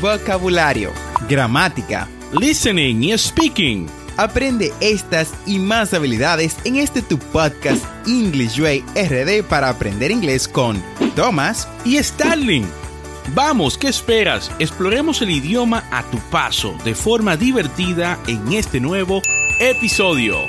vocabulario, gramática, listening y speaking. Aprende estas y más habilidades en este tu podcast English Way RD para aprender inglés con Thomas y Starling. Vamos, ¿qué esperas? Exploremos el idioma a tu paso de forma divertida en este nuevo episodio.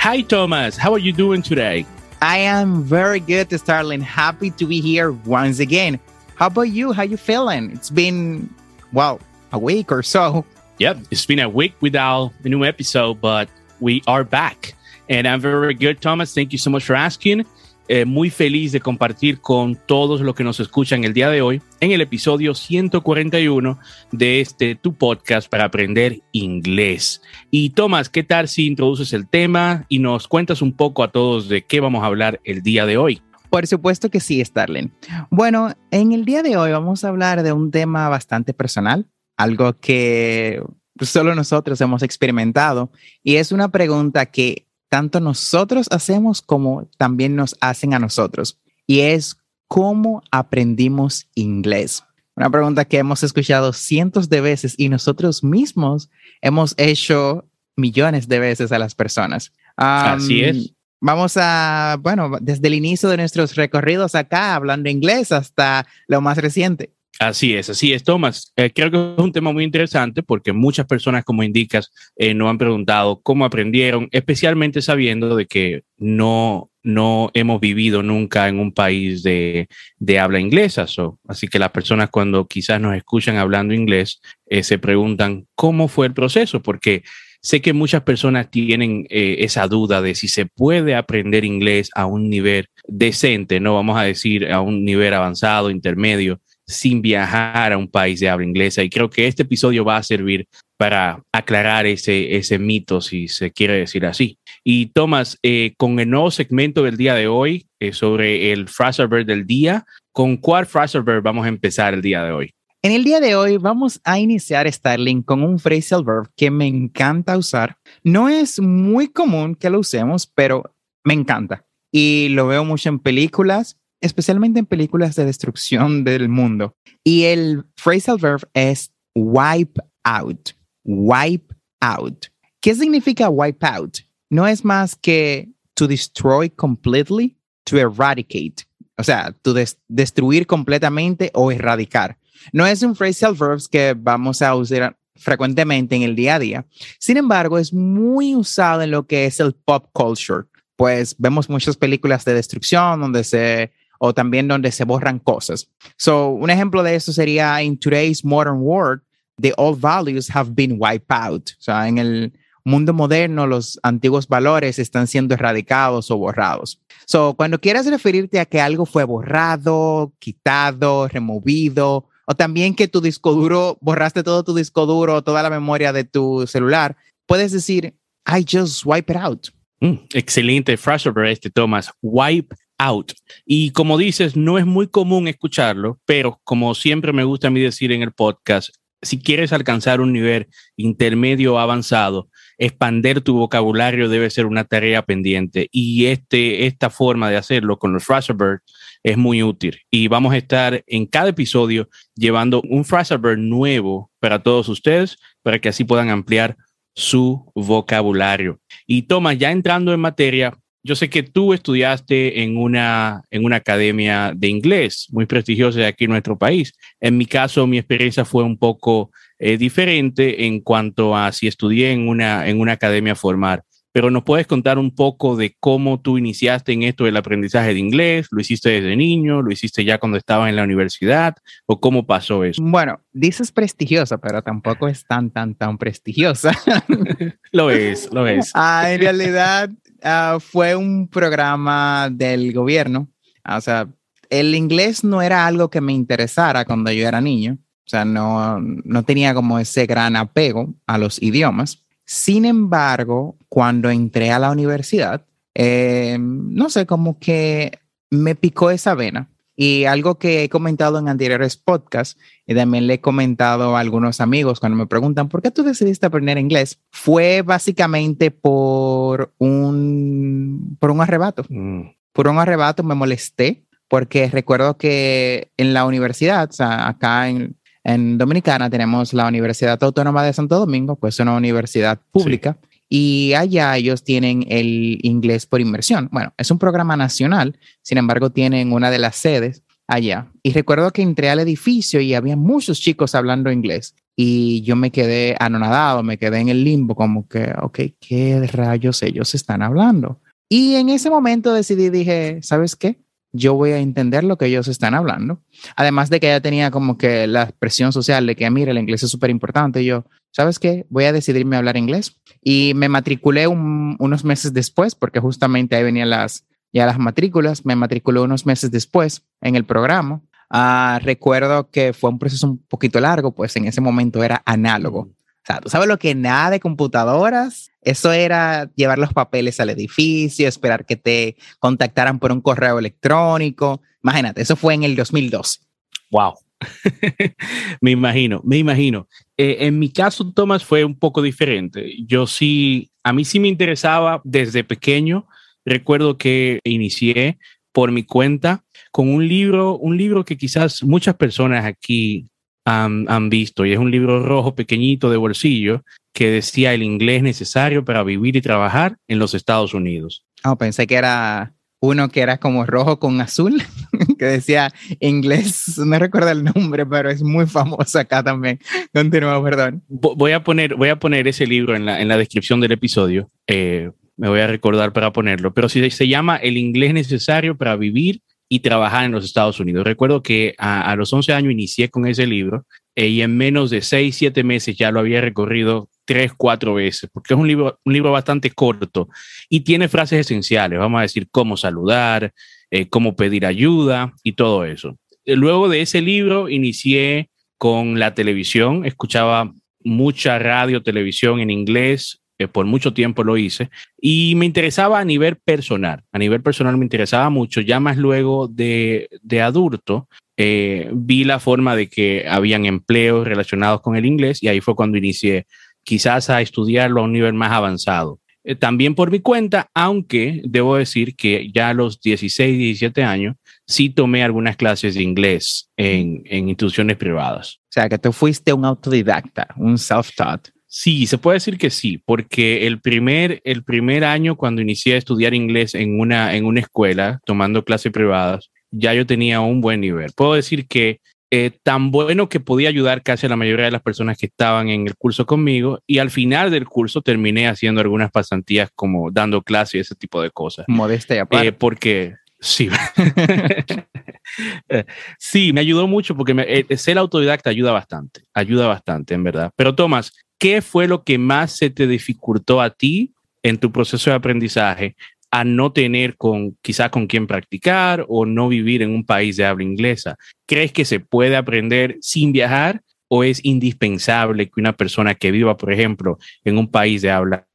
Hi Thomas, how are you doing today? I am very good, Starling. Happy to be here once again. How about you? How you feeling? It's been, well, a week or so. Yep, it's been a week without a new episode, but we are back. And I'm very good, Thomas. Thank you so much for asking. Eh, muy feliz de compartir con todos los que nos escuchan el día de hoy en el episodio 141 de este tu podcast para aprender inglés. Y Tomás, ¿qué tal si introduces el tema y nos cuentas un poco a todos de qué vamos a hablar el día de hoy? Por supuesto que sí, Starling. Bueno, en el día de hoy vamos a hablar de un tema bastante personal, algo que solo nosotros hemos experimentado y es una pregunta que tanto nosotros hacemos como también nos hacen a nosotros. Y es, ¿cómo aprendimos inglés? Una pregunta que hemos escuchado cientos de veces y nosotros mismos hemos hecho millones de veces a las personas. Así es. Vamos a, bueno, desde el inicio de nuestros recorridos acá, hablando inglés, hasta lo más reciente. Así es, así es, Tomás. Eh, creo que es un tema muy interesante porque muchas personas, como indicas, eh, nos han preguntado cómo aprendieron, especialmente sabiendo de que no, no hemos vivido nunca en un país de, de habla inglesa. así que las personas cuando quizás nos escuchan hablando inglés eh, se preguntan cómo fue el proceso, porque sé que muchas personas tienen esa duda de si se puede aprender inglés a un nivel decente, no vamos a decir a un nivel avanzado, intermedio sin viajar a un país de habla inglesa. Y creo que este episodio va a servir para aclarar ese, ese mito, si se quiere decir así. Y Tomás, eh, con el nuevo segmento del día de hoy eh, sobre el phrasal verb del día, ¿con cuál phrasal verb vamos a empezar el día de hoy? En el día de hoy vamos a iniciar Starling con un phrasal verb que me encanta usar. No es muy común que lo usemos, pero me encanta. Y lo veo mucho en películas especialmente en películas de destrucción del mundo. Y el phrasal verb es wipe out, wipe out. ¿Qué significa wipe out? No es más que to destroy completely, to eradicate. O sea, to destruir completamente o erradicar. No es un phrasal verb que vamos a usar frecuentemente en el día a día. Sin embargo, es muy usado en lo que es el pop culture. Pues vemos muchas películas de destrucción donde se o también donde se borran cosas. So, un ejemplo de eso sería in today's modern world, the old values have been wiped out. O sea, en el mundo moderno, los antiguos valores están siendo erradicados o borrados. So, cuando quieras referirte a que algo fue borrado, quitado, removido, o también que tu disco duro, borraste todo tu disco duro, toda la memoria de tu celular, puedes decir, I just wipe it out. Mm, excelente frase sobre este, Thomas. Wipe out. Y como dices, no es muy común escucharlo, pero como siempre me gusta a mí decir en el podcast, si quieres alcanzar un nivel intermedio avanzado, expander tu vocabulario debe ser una tarea pendiente y este, esta forma de hacerlo con los Fraserberg es muy útil. Y vamos a estar en cada episodio llevando un Fraserberg nuevo para todos ustedes para que así puedan ampliar su vocabulario. Y toma, ya entrando en materia, yo sé que tú estudiaste en una, en una academia de inglés muy prestigiosa de aquí en nuestro país. En mi caso, mi experiencia fue un poco eh, diferente en cuanto a si estudié en una, en una academia formal. Pero nos puedes contar un poco de cómo tú iniciaste en esto del aprendizaje de inglés, lo hiciste desde niño, lo hiciste ya cuando estabas en la universidad o cómo pasó eso. Bueno, dices prestigiosa, pero tampoco es tan, tan, tan prestigiosa. lo es, lo es. Ah, en realidad, Ah, fue un programa del gobierno. Ah, o sea, el inglés no era algo que me interesara cuando yo era niño. O sea, no, no tenía como ese gran apego a los idiomas. Sin embargo, cuando entré a la universidad, eh, no sé, como que me picó esa vena. Y algo que he comentado en anteriores podcasts y también le he comentado a algunos amigos cuando me preguntan, ¿por qué tú decidiste aprender inglés? Fue básicamente por un, por un arrebato. Mm. por un arrebato me molesté porque recuerdo que en la universidad, o sea, acá en, en Dominicana tenemos la Universidad Autónoma de Santo Domingo, pues una universidad pública, y allá ellos tienen el inglés por inmersión. Bueno, es un programa nacional, sin embargo tienen una de las sedes allá. Y recuerdo que entré al edificio y había muchos chicos hablando inglés y yo me quedé anonadado, me quedé en el limbo como que, ok, ¿qué rayos ellos están hablando? Y en ese momento decidí, dije, ¿sabes qué? Yo voy a entender lo que ellos están hablando. Además de que ya tenía como que la presión social de que, mira, el inglés es súper importante. Yo, ¿sabes qué? Voy a decidirme a hablar inglés. Y me matriculé unos meses después, porque justamente ahí venían las, ya las matrículas. Me matriculé unos meses después en el programa. Uh, recuerdo que fue un proceso un poquito largo, pues en ese momento era análogo. Sea, tú sabes lo que nada de computadoras, eso era llevar los papeles al edificio, esperar que te contactaran por un correo electrónico. Imagínate, eso fue en el 2012. Wow. me imagino, me imagino. Eh, en mi caso, Tomás, fue un poco diferente. Yo sí, a mí sí me interesaba desde pequeño. Recuerdo que inicié por mi cuenta con un libro, un libro que quizás muchas personas aquí han, han, visto, y es un libro rojo pequeñito de bolsillo que decía el inglés necesario para vivir y trabajar en los Estados Unidos. Oh, pensé que era uno que era como rojo con azul, que decía inglés, no recuerdo el nombre, pero es muy famoso acá también. Continúa, perdón. Voy a poner, voy a poner ese libro en la, en la descripción del episodio. Eh, me voy a recordar para ponerlo, pero si se llama El inglés necesario para vivir y trabajar en los Estados Unidos. Recuerdo que a, a los 11 años inicié con ese libro eh, y en menos de 6, 7 meses ya lo había recorrido tres, cuatro veces, porque es un libro, un libro bastante corto y tiene frases esenciales, vamos a decir cómo saludar, eh, cómo pedir ayuda y todo eso. Luego de ese libro inicié con la televisión, escuchaba mucha radio, televisión en inglés, por mucho tiempo lo hice, y me interesaba a nivel personal, a nivel personal me interesaba mucho, ya más luego de, de adulto, eh, vi la forma de que habían empleos relacionados con el inglés y ahí fue cuando inicié quizás a estudiarlo a un nivel más avanzado. Eh, también por mi cuenta, aunque debo decir que ya a los 16, 17 años, sí tomé algunas clases de inglés en, en instituciones privadas. O sea, que tú fuiste un autodidacta, un self-taught. Sí, se puede decir que sí, porque el primer, el primer año cuando inicié a estudiar inglés en una, en una escuela, tomando clases privadas, ya yo tenía un buen nivel. Puedo decir que eh, tan bueno que podía ayudar casi a la mayoría de las personas que estaban en el curso conmigo y al final del curso terminé haciendo algunas pasantías como dando clases y ese tipo de cosas. Modesta y aparte. Eh, porque sí. sí, me ayudó mucho porque me, eh, ser autodidacta ayuda bastante, ayuda bastante en verdad. Pero Tomás, ¿qué fue lo que más se te dificultó a ti en tu proceso de aprendizaje a no tener con quizás con quién practicar o no vivir en un país de habla inglesa? ¿Crees que se puede aprender sin viajar o es indispensable que una persona que viva, por ejemplo, en un país de habla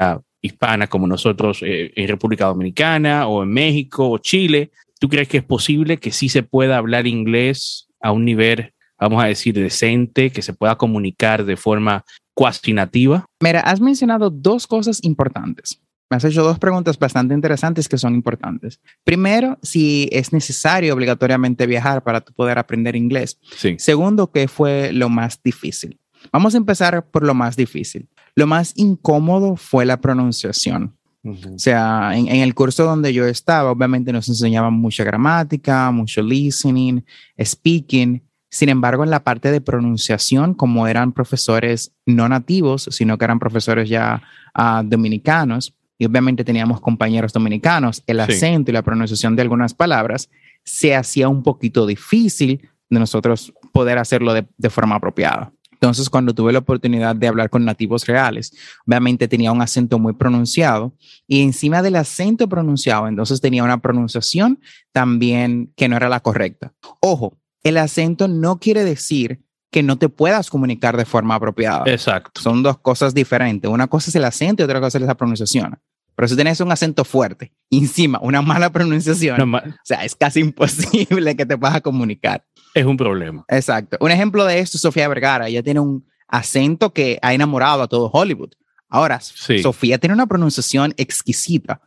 hispana como nosotros eh, en República Dominicana o en México o Chile, ¿tú crees que es posible que sí se pueda hablar inglés a un nivel, vamos a decir, decente, que se pueda comunicar de forma cuasi nativa? Mira, has mencionado dos cosas importantes me has hecho dos preguntas bastante interesantes que son importantes. Primero, si es necesario obligatoriamente viajar para poder aprender inglés. Sí. Segundo, ¿qué fue lo más difícil? Vamos a empezar por lo más difícil. Lo más incómodo fue la pronunciación. Uh -huh. O sea, en, en, el curso donde yo estaba, obviamente nos enseñaban mucha gramática, mucho listening, speaking. Sin embargo, en la parte de pronunciación, como eran profesores no nativos, sino que eran profesores ya uh, dominicanos, y obviamente teníamos compañeros dominicanos, el acento sí. y la pronunciación de algunas palabras se hacía un poquito difícil de nosotros poder hacerlo de, de, forma apropiada. Entonces, cuando tuve la oportunidad de hablar con nativos reales, obviamente tenía un acento muy pronunciado y encima del acento pronunciado, entonces tenía una pronunciación también que no era la correcta. Ojo, el acento no quiere decir que no te puedas comunicar de forma apropiada. Exacto. Son dos cosas diferentes. Una cosa es el acento y otra cosa es la pronunciación. Pero si tienes un acento fuerte, encima una mala pronunciación, no, ma o sea, es casi imposible que te puedas comunicar. Es un problema. Exacto. Un ejemplo de esto es Sofía Vergara. Ella tiene un acento que ha enamorado a todo Hollywood. Ahora, Sofía tiene una pronunciación exquisita.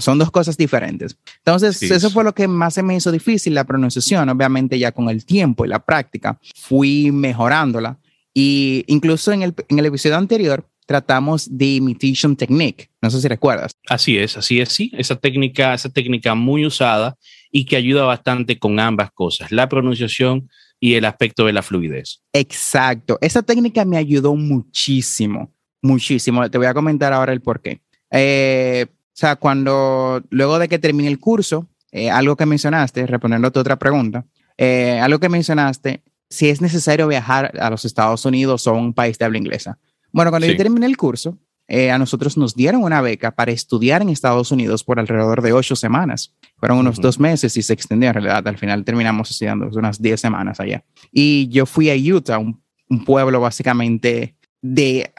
Son, dos cosas diferentes. Entonces, eso fue lo que más se me hizo difícil, la pronunciación. Obviamente, ya con el tiempo y la práctica, fui mejorándola. Y incluso en el, en el episodio anterior, tratamos de imitation technique. No sé si recuerdas. Así es, así es, sí. Esa técnica, esa técnica muy usada y que ayuda bastante con ambas cosas, la pronunciación y el aspecto de la fluidez. Exacto. Esa técnica me ayudó muchísimo muchísimo. Te voy a comentar ahora el por qué. Eh, o sea, cuando luego de que termine el curso, eh, algo que mencionaste, respondiendo a tu otra pregunta, eh, algo que mencionaste, si es necesario viajar a los Estados Unidos o a un país de habla inglesa. Bueno, cuando yo terminé el curso, a nosotros nos dieron una beca para estudiar en Estados Unidos por alrededor de ocho semanas. Fueron unos dos meses y se extendió en realidad. Al final terminamos estudiando unas diez semanas allá. Y yo fui a Utah, un pueblo básicamente de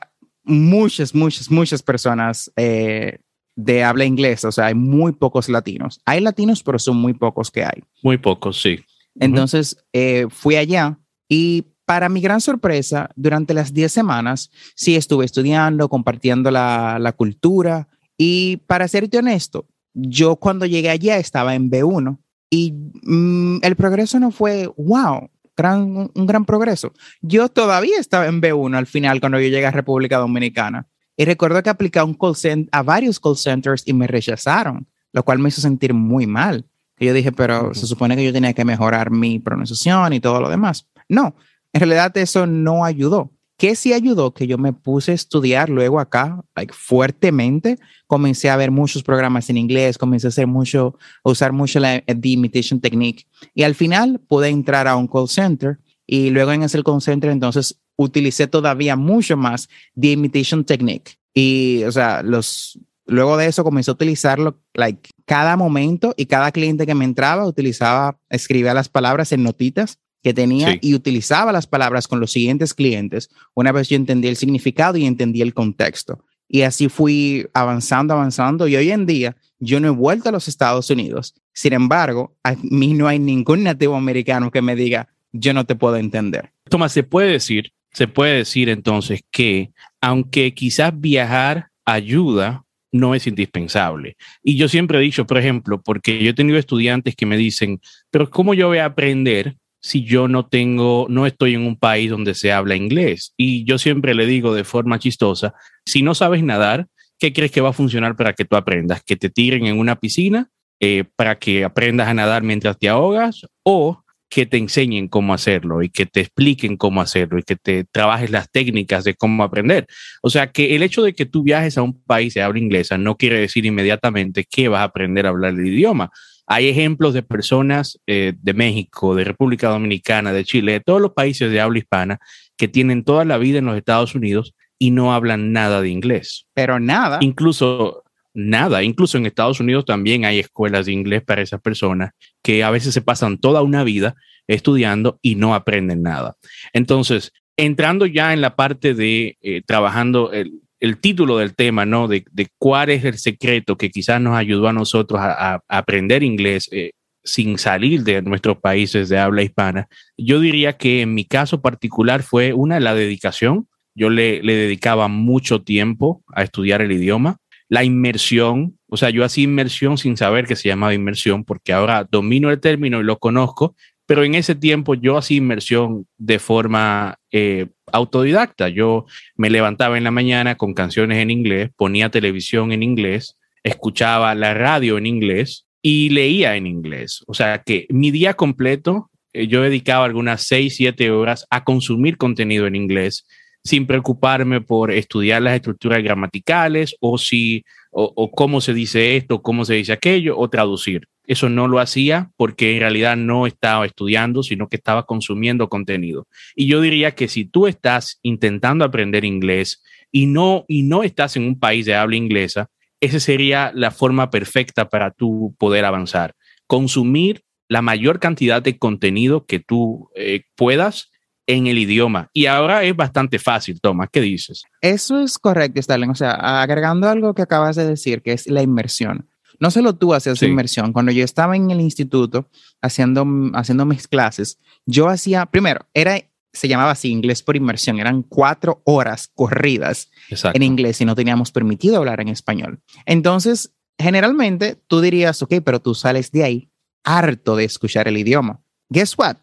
muchas, muchas, muchas personas eh, de habla inglesa, o sea, hay muy pocos latinos. Hay latinos, pero son muy pocos que hay. Muy pocos, sí. Entonces, eh, fui allá y para mi gran sorpresa, durante las 10 semanas, sí estuve estudiando, compartiendo la, la cultura y para serte honesto, yo cuando llegué allá estaba en B1 y mm, el progreso no fue, wow, gran, un gran progreso. Yo todavía estaba en B1 al final cuando yo llegué a República Dominicana. Y recuerdo que apliqué a, un call a varios call centers y me rechazaron, lo cual me hizo sentir muy mal. Y yo dije, pero se supone que yo tenía que mejorar mi pronunciación y todo lo demás. No, en realidad eso no ayudó. ¿Qué sí ayudó? Que yo me puse a estudiar luego acá, like, fuertemente. Comencé a ver muchos programas en inglés, comencé a hacer mucho, a usar mucho la the imitation technique. Y al final pude entrar a un call center y luego en ese call center entonces utilicé todavía mucho más the imitation technique. Y, o sea, los, luego de eso comencé a utilizarlo, like, cada momento y cada cliente que me entraba utilizaba, escribía las palabras en notitas que tenía y utilizaba las palabras con los siguientes clientes una vez yo entendí el significado y entendí el contexto. Y así fui avanzando, avanzando. Y hoy en día yo no he vuelto a los Estados Unidos. Sin embargo, a mí no hay ningún nativo americano que me diga, yo no te puedo entender. Tomás, se puede decir, se puede decir entonces que aunque quizás viajar ayuda, no es indispensable. Y yo siempre he dicho, por ejemplo, porque yo he tenido estudiantes que me dicen, pero ¿cómo yo voy a aprender si yo no tengo, no estoy en un país donde se habla inglés? Y yo siempre le digo de forma chistosa, si no sabes nadar, ¿qué crees que va a funcionar para que tú aprendas? ¿Que te tiren en una piscina eh, para que aprendas a nadar mientras te ahogas? ¿O que te enseñen cómo hacerlo y que te expliquen cómo hacerlo y que te trabajes las técnicas de cómo aprender. O sea, que el hecho de que tú viajes a un país de habla inglesa no quiere decir inmediatamente que vas a aprender a hablar el idioma. Hay ejemplos de personas eh, de México, de República Dominicana, de Chile, de todos los países de habla hispana que tienen toda la vida en los Estados Unidos y no hablan nada de inglés. Pero nada. Incluso nada. Incluso en Estados Unidos también hay escuelas de inglés para esas personas que a veces se pasan toda una vida estudiando y no aprenden nada. Entonces, entrando ya en la parte de eh, trabajando el, el título del tema, ¿no? De, cuál es el secreto que quizás nos ayudó a nosotros a, aprender inglés eh, sin salir de nuestros países de habla hispana. Yo diría que en mi caso particular fue una, la dedicación. Yo le, le dedicaba mucho tiempo a estudiar el idioma. La inmersión, o sea, yo hacía inmersión sin saber que se llamaba inmersión, porque ahora domino el término y lo conozco, pero en ese tiempo yo hacía inmersión de forma eh, autodidacta. Yo me levantaba en la mañana con canciones en inglés, ponía televisión en inglés, escuchaba la radio en inglés y leía en inglés. O sea que mi día completo eh, yo dedicaba algunas seis, siete horas a consumir contenido en inglés sin preocuparme por estudiar las estructuras gramaticales o si o, cómo se dice esto, cómo se dice aquello, o traducir. Eso no lo hacía porque en realidad no estaba estudiando, sino que estaba consumiendo contenido. Y yo diría que si tú estás intentando aprender inglés y no, y no estás en un país de habla inglesa, esa sería la forma perfecta para tú poder avanzar. Consumir la mayor cantidad de contenido que tú eh, puedas en el idioma. Y ahora es bastante fácil, Tomás, ¿qué dices? Eso es correcto, Stalin. O sea, agregando algo que acabas de decir, que es la inmersión. No solo tú haces inmersión. Cuando yo estaba en el instituto haciendo, haciendo mis clases, yo hacía, primero, era se llamaba así, inglés por inmersión. Eran cuatro horas corridas en inglés y no teníamos permitido hablar en español. Entonces, generalmente tú dirías, ok, pero tú sales de ahí harto de escuchar el idioma. Guess what?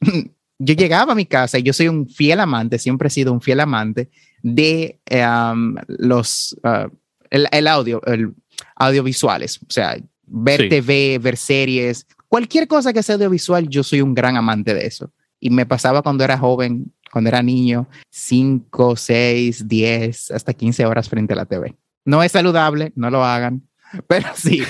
yo llegaba a mi casa y yo soy un fiel amante, siempre he sido un fiel amante de um, los, uh, el, audio, el audiovisuales, o sea, ver TV, ver series, cualquier cosa que sea audiovisual, yo soy un gran amante de eso. Y me pasaba cuando era joven, cuando era niño, 5, 6, 10, hasta 15 horas frente a la TV. No es saludable, no lo hagan, pero sí.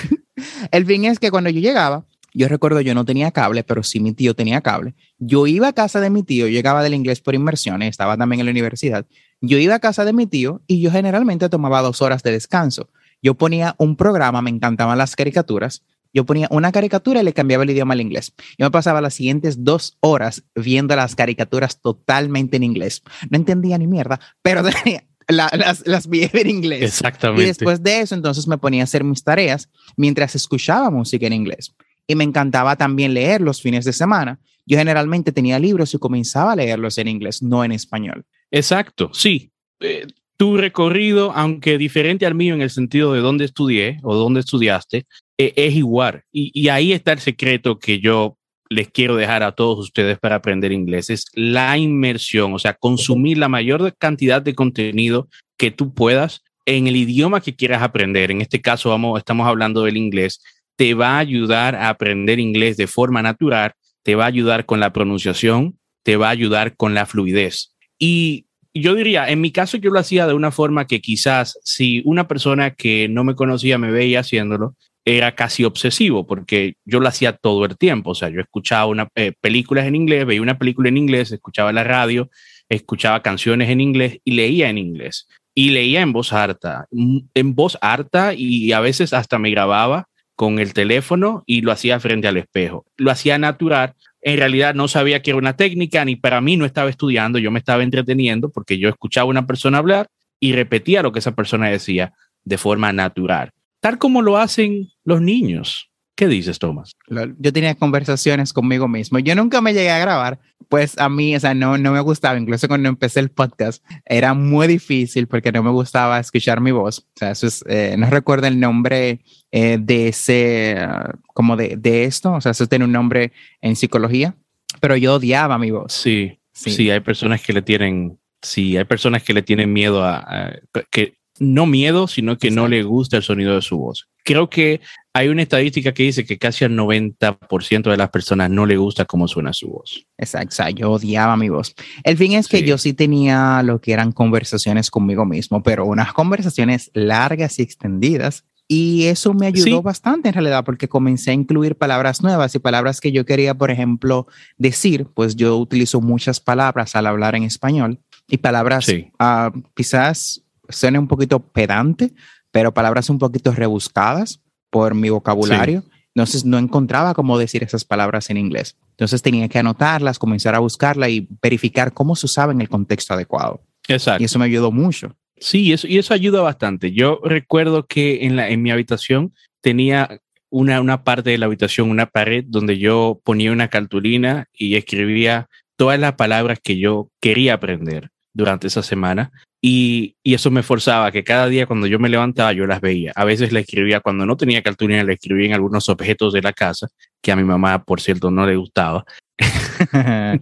El fin es que cuando yo llegaba, yo recuerdo, yo no tenía cable, pero sí mi tío tenía cable. Yo iba a casa de mi tío, llegaba del inglés por inmersiones, estaba también en la universidad. Yo iba a casa de mi tío y yo generalmente tomaba dos horas de descanso. Yo ponía un programa, me encantaban las caricaturas. Yo ponía una caricatura y le cambiaba el idioma al inglés. Yo me pasaba las siguientes dos horas viendo las caricaturas totalmente en inglés. No entendía ni mierda, pero las, las vi en inglés. Exactamente. Y después de eso, entonces me ponía a hacer mis tareas mientras escuchaba música en inglés y me encantaba también leer los fines de semana. Yo generalmente tenía libros y comenzaba a leerlos en inglés, no en español. Exacto, sí. Eh, tu recorrido, aunque diferente al mío en el sentido de dónde estudié o dónde estudiaste, eh, es igual. Y, y ahí está el secreto que yo les quiero dejar a todos ustedes para aprender inglés, es la inmersión, o sea, consumir la mayor cantidad de contenido que tú puedas en el idioma que quieras aprender. En este caso, vamos, estamos hablando del inglés te va a ayudar a aprender inglés de forma natural, te va a ayudar con la pronunciación, te va a ayudar con la fluidez. Y yo diría, en mi caso yo lo hacía de una forma que quizás si una persona que no me conocía me veía haciéndolo, era casi obsesivo porque yo lo hacía todo el tiempo. O sea, yo escuchaba una, eh, películas en inglés, veía una película en inglés, escuchaba la radio, escuchaba canciones en inglés y leía en inglés. Y leía en voz harta, en voz harta y a veces hasta me grababa con el teléfono y lo hacía frente al espejo. Lo hacía natural. En realidad no sabía que era una técnica, ni para mí no estaba estudiando, yo me estaba entreteniendo porque yo escuchaba a una persona hablar y repetía lo que esa persona decía de forma natural, tal como lo hacen los niños. ¿Qué dices, Tomás? Yo tenía conversaciones conmigo mismo. Yo nunca me llegué a grabar, pues a mí, o sea, no, no me gustaba. Incluso cuando empecé el podcast, era muy difícil porque no me gustaba escuchar mi voz. O sea, eso es, eh, no recuerdo el nombre eh, de ese, como de, de, esto. O sea, eso tiene un nombre en psicología, pero yo odiaba mi voz. Sí, sí, hay personas que le tienen, sí, hay personas que le tienen miedo a, a que no miedo, sino que no le gusta el sonido de su voz. Creo que hay una estadística que dice que casi al 90% de las personas no le gusta cómo suena su voz. Exacto, yo odiaba mi voz. El fin es que yo sí tenía lo que eran conversaciones conmigo mismo, pero unas conversaciones largas y extendidas. Y eso me ayudó bastante en realidad porque comencé a incluir palabras nuevas y palabras que yo quería, por ejemplo, decir, pues yo utilizo muchas palabras al hablar en español y palabras uh, quizás suene un poquito pedante, pero palabras un poquito rebuscadas por mi vocabulario. Entonces no encontraba cómo decir esas palabras en inglés. Entonces tenía que anotarlas, comenzar a buscarla y verificar cómo se usaba en el contexto adecuado. Exacto. Y eso me ayudó mucho. Sí, eso, y eso ayuda bastante. Yo recuerdo que en, la, en mi habitación tenía una, una parte de la habitación, una pared donde yo ponía una cartulina y escribía todas las palabras que yo quería aprender durante esa semana y, eso me forzaba que cada día cuando yo me levantaba yo las veía. A veces le escribía cuando no tenía cartulina, le escribía en algunos objetos de la casa, que a mi mamá, por cierto, no le gustaba.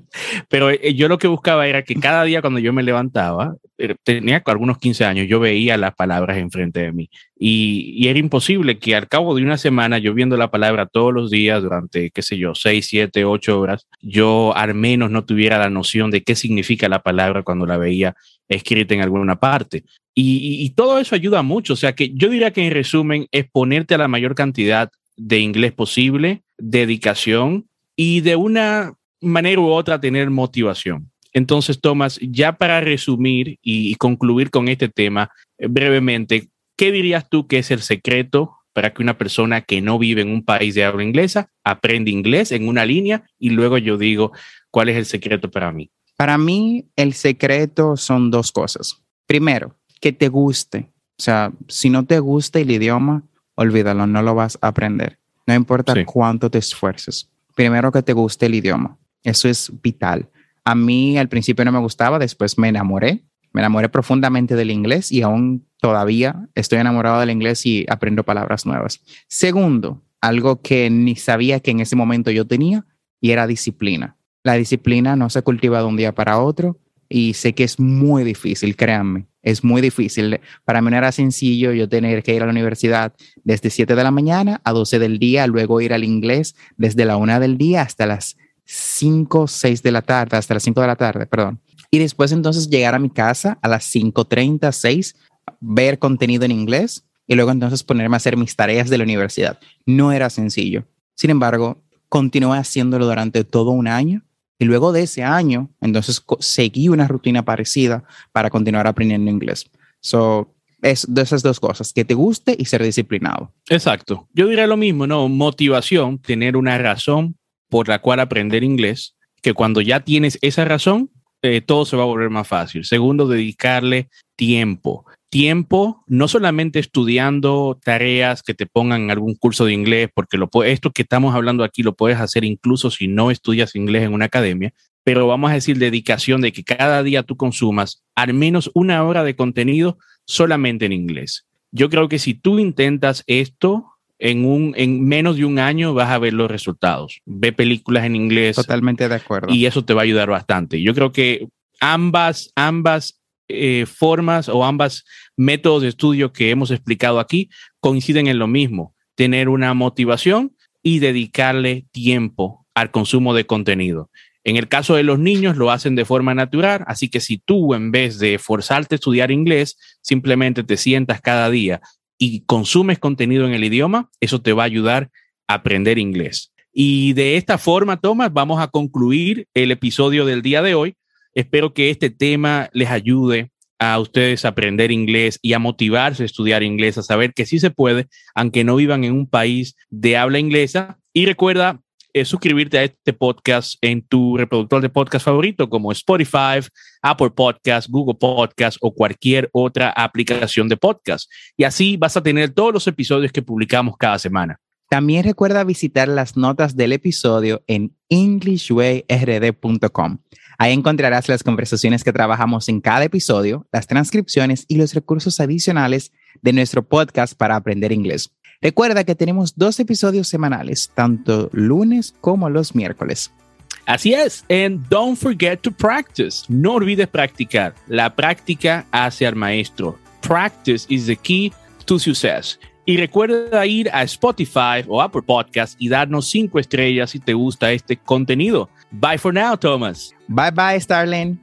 Pero eh, yo lo que buscaba era que cada día cuando yo me levantaba, tenía algunos 15 años, yo veía las palabras enfrente de mí. Y, y, era imposible que al cabo de una semana, yo viendo la palabra todos los días durante, qué sé yo, 6, 7, 8 horas, yo al menos no tuviera la noción de qué significa la palabra cuando la veía escrita en alguna parte. Y, y, todo eso ayuda mucho. O sea que yo diría que en resumen es ponerte a la mayor cantidad de inglés posible, dedicación y de una manera u otra tener motivación. Entonces, Tomás, ya para resumir y, concluir con este tema eh, brevemente, ¿qué dirías tú que es el secreto para que una persona que no vive en un país de habla inglesa aprenda inglés en una línea? Y luego yo digo, ¿cuál es el secreto para mí? Para mí, el secreto son dos cosas. Primero, que te guste. O sea, si no te gusta el idioma, olvídalo, no lo vas a aprender. No importa cuánto te esfuerces. Primero que te guste el idioma. Eso es vital. A mí al principio no me gustaba, después me enamoré. Me enamoré profundamente del inglés y aún todavía estoy enamorado del inglés y aprendo palabras nuevas. Segundo, algo que ni sabía que en ese momento yo tenía y era disciplina. La disciplina no se cultiva de un día para otro y sé que es muy difícil, créanme, es muy difícil. Para mí no era sencillo yo tener que ir a la universidad desde 7 de la mañana a 12 del día, luego ir al inglés desde la 1 del día hasta las 5, 6 de la tarde, hasta las 5 de la tarde, perdón. Y después entonces llegar a mi casa a las 5.30, 6, ver contenido en inglés y luego entonces ponerme a hacer mis tareas de la universidad. No era sencillo. Sin embargo, continué haciéndolo durante todo un año y luego de ese año, entonces seguí una rutina parecida para continuar aprendiendo inglés. So, es de esas dos cosas, que te guste y ser disciplinado. Exacto. Yo diría lo mismo, ¿no? Motivación, tener una razón por la cual aprender inglés, que cuando ya tienes esa razón, eh, todo se va a volver más fácil. Segundo, dedicarle tiempo tiempo, no solamente estudiando tareas que te pongan en algún curso de inglés, porque lo, esto que estamos hablando aquí lo puedes hacer incluso si no estudias inglés en una academia, pero vamos a decir dedicación de que cada día tú consumas al menos una hora de contenido solamente en inglés. Yo creo que si tú intentas esto en, un, en menos de un año vas a ver los resultados. Ve películas en inglés. Totalmente de acuerdo. Y eso te va a ayudar bastante. Yo creo que ambas, ambas eh, formas o ambas métodos de estudio que hemos explicado aquí coinciden en lo mismo, tener una motivación y dedicarle tiempo al consumo de contenido. En el caso de los niños lo hacen de forma natural, así que si tú en vez de forzarte a estudiar inglés, simplemente te sientas cada día y consumes contenido en el idioma, eso te va a ayudar a aprender inglés. Y de esta forma, Tomás, vamos a concluir el episodio del día de hoy. Espero que este tema les ayude a ustedes a aprender inglés y a motivarse a estudiar inglés, a saber que sí se puede, aunque no vivan en un país de habla inglesa. Y recuerda eh, suscribirte a este podcast en tu reproductor de podcast favorito como Spotify, Apple Podcast, Google Podcast o cualquier otra aplicación de podcast. Y así vas a tener todos los episodios que publicamos cada semana. También recuerda visitar las notas del episodio en englishwayrd.com. Ahí encontrarás las conversaciones que trabajamos en cada episodio, las transcripciones y los recursos adicionales de nuestro podcast para aprender inglés. Recuerda que tenemos dos episodios semanales, tanto lunes como los miércoles. Así es, and don't forget to practice. No olvides practicar. La práctica hace al maestro. Practice is the key to success. Y recuerda ir a Spotify o Apple Podcast y darnos cinco estrellas si te gusta este contenido. Bye for now, Thomas. Bye bye, Starling.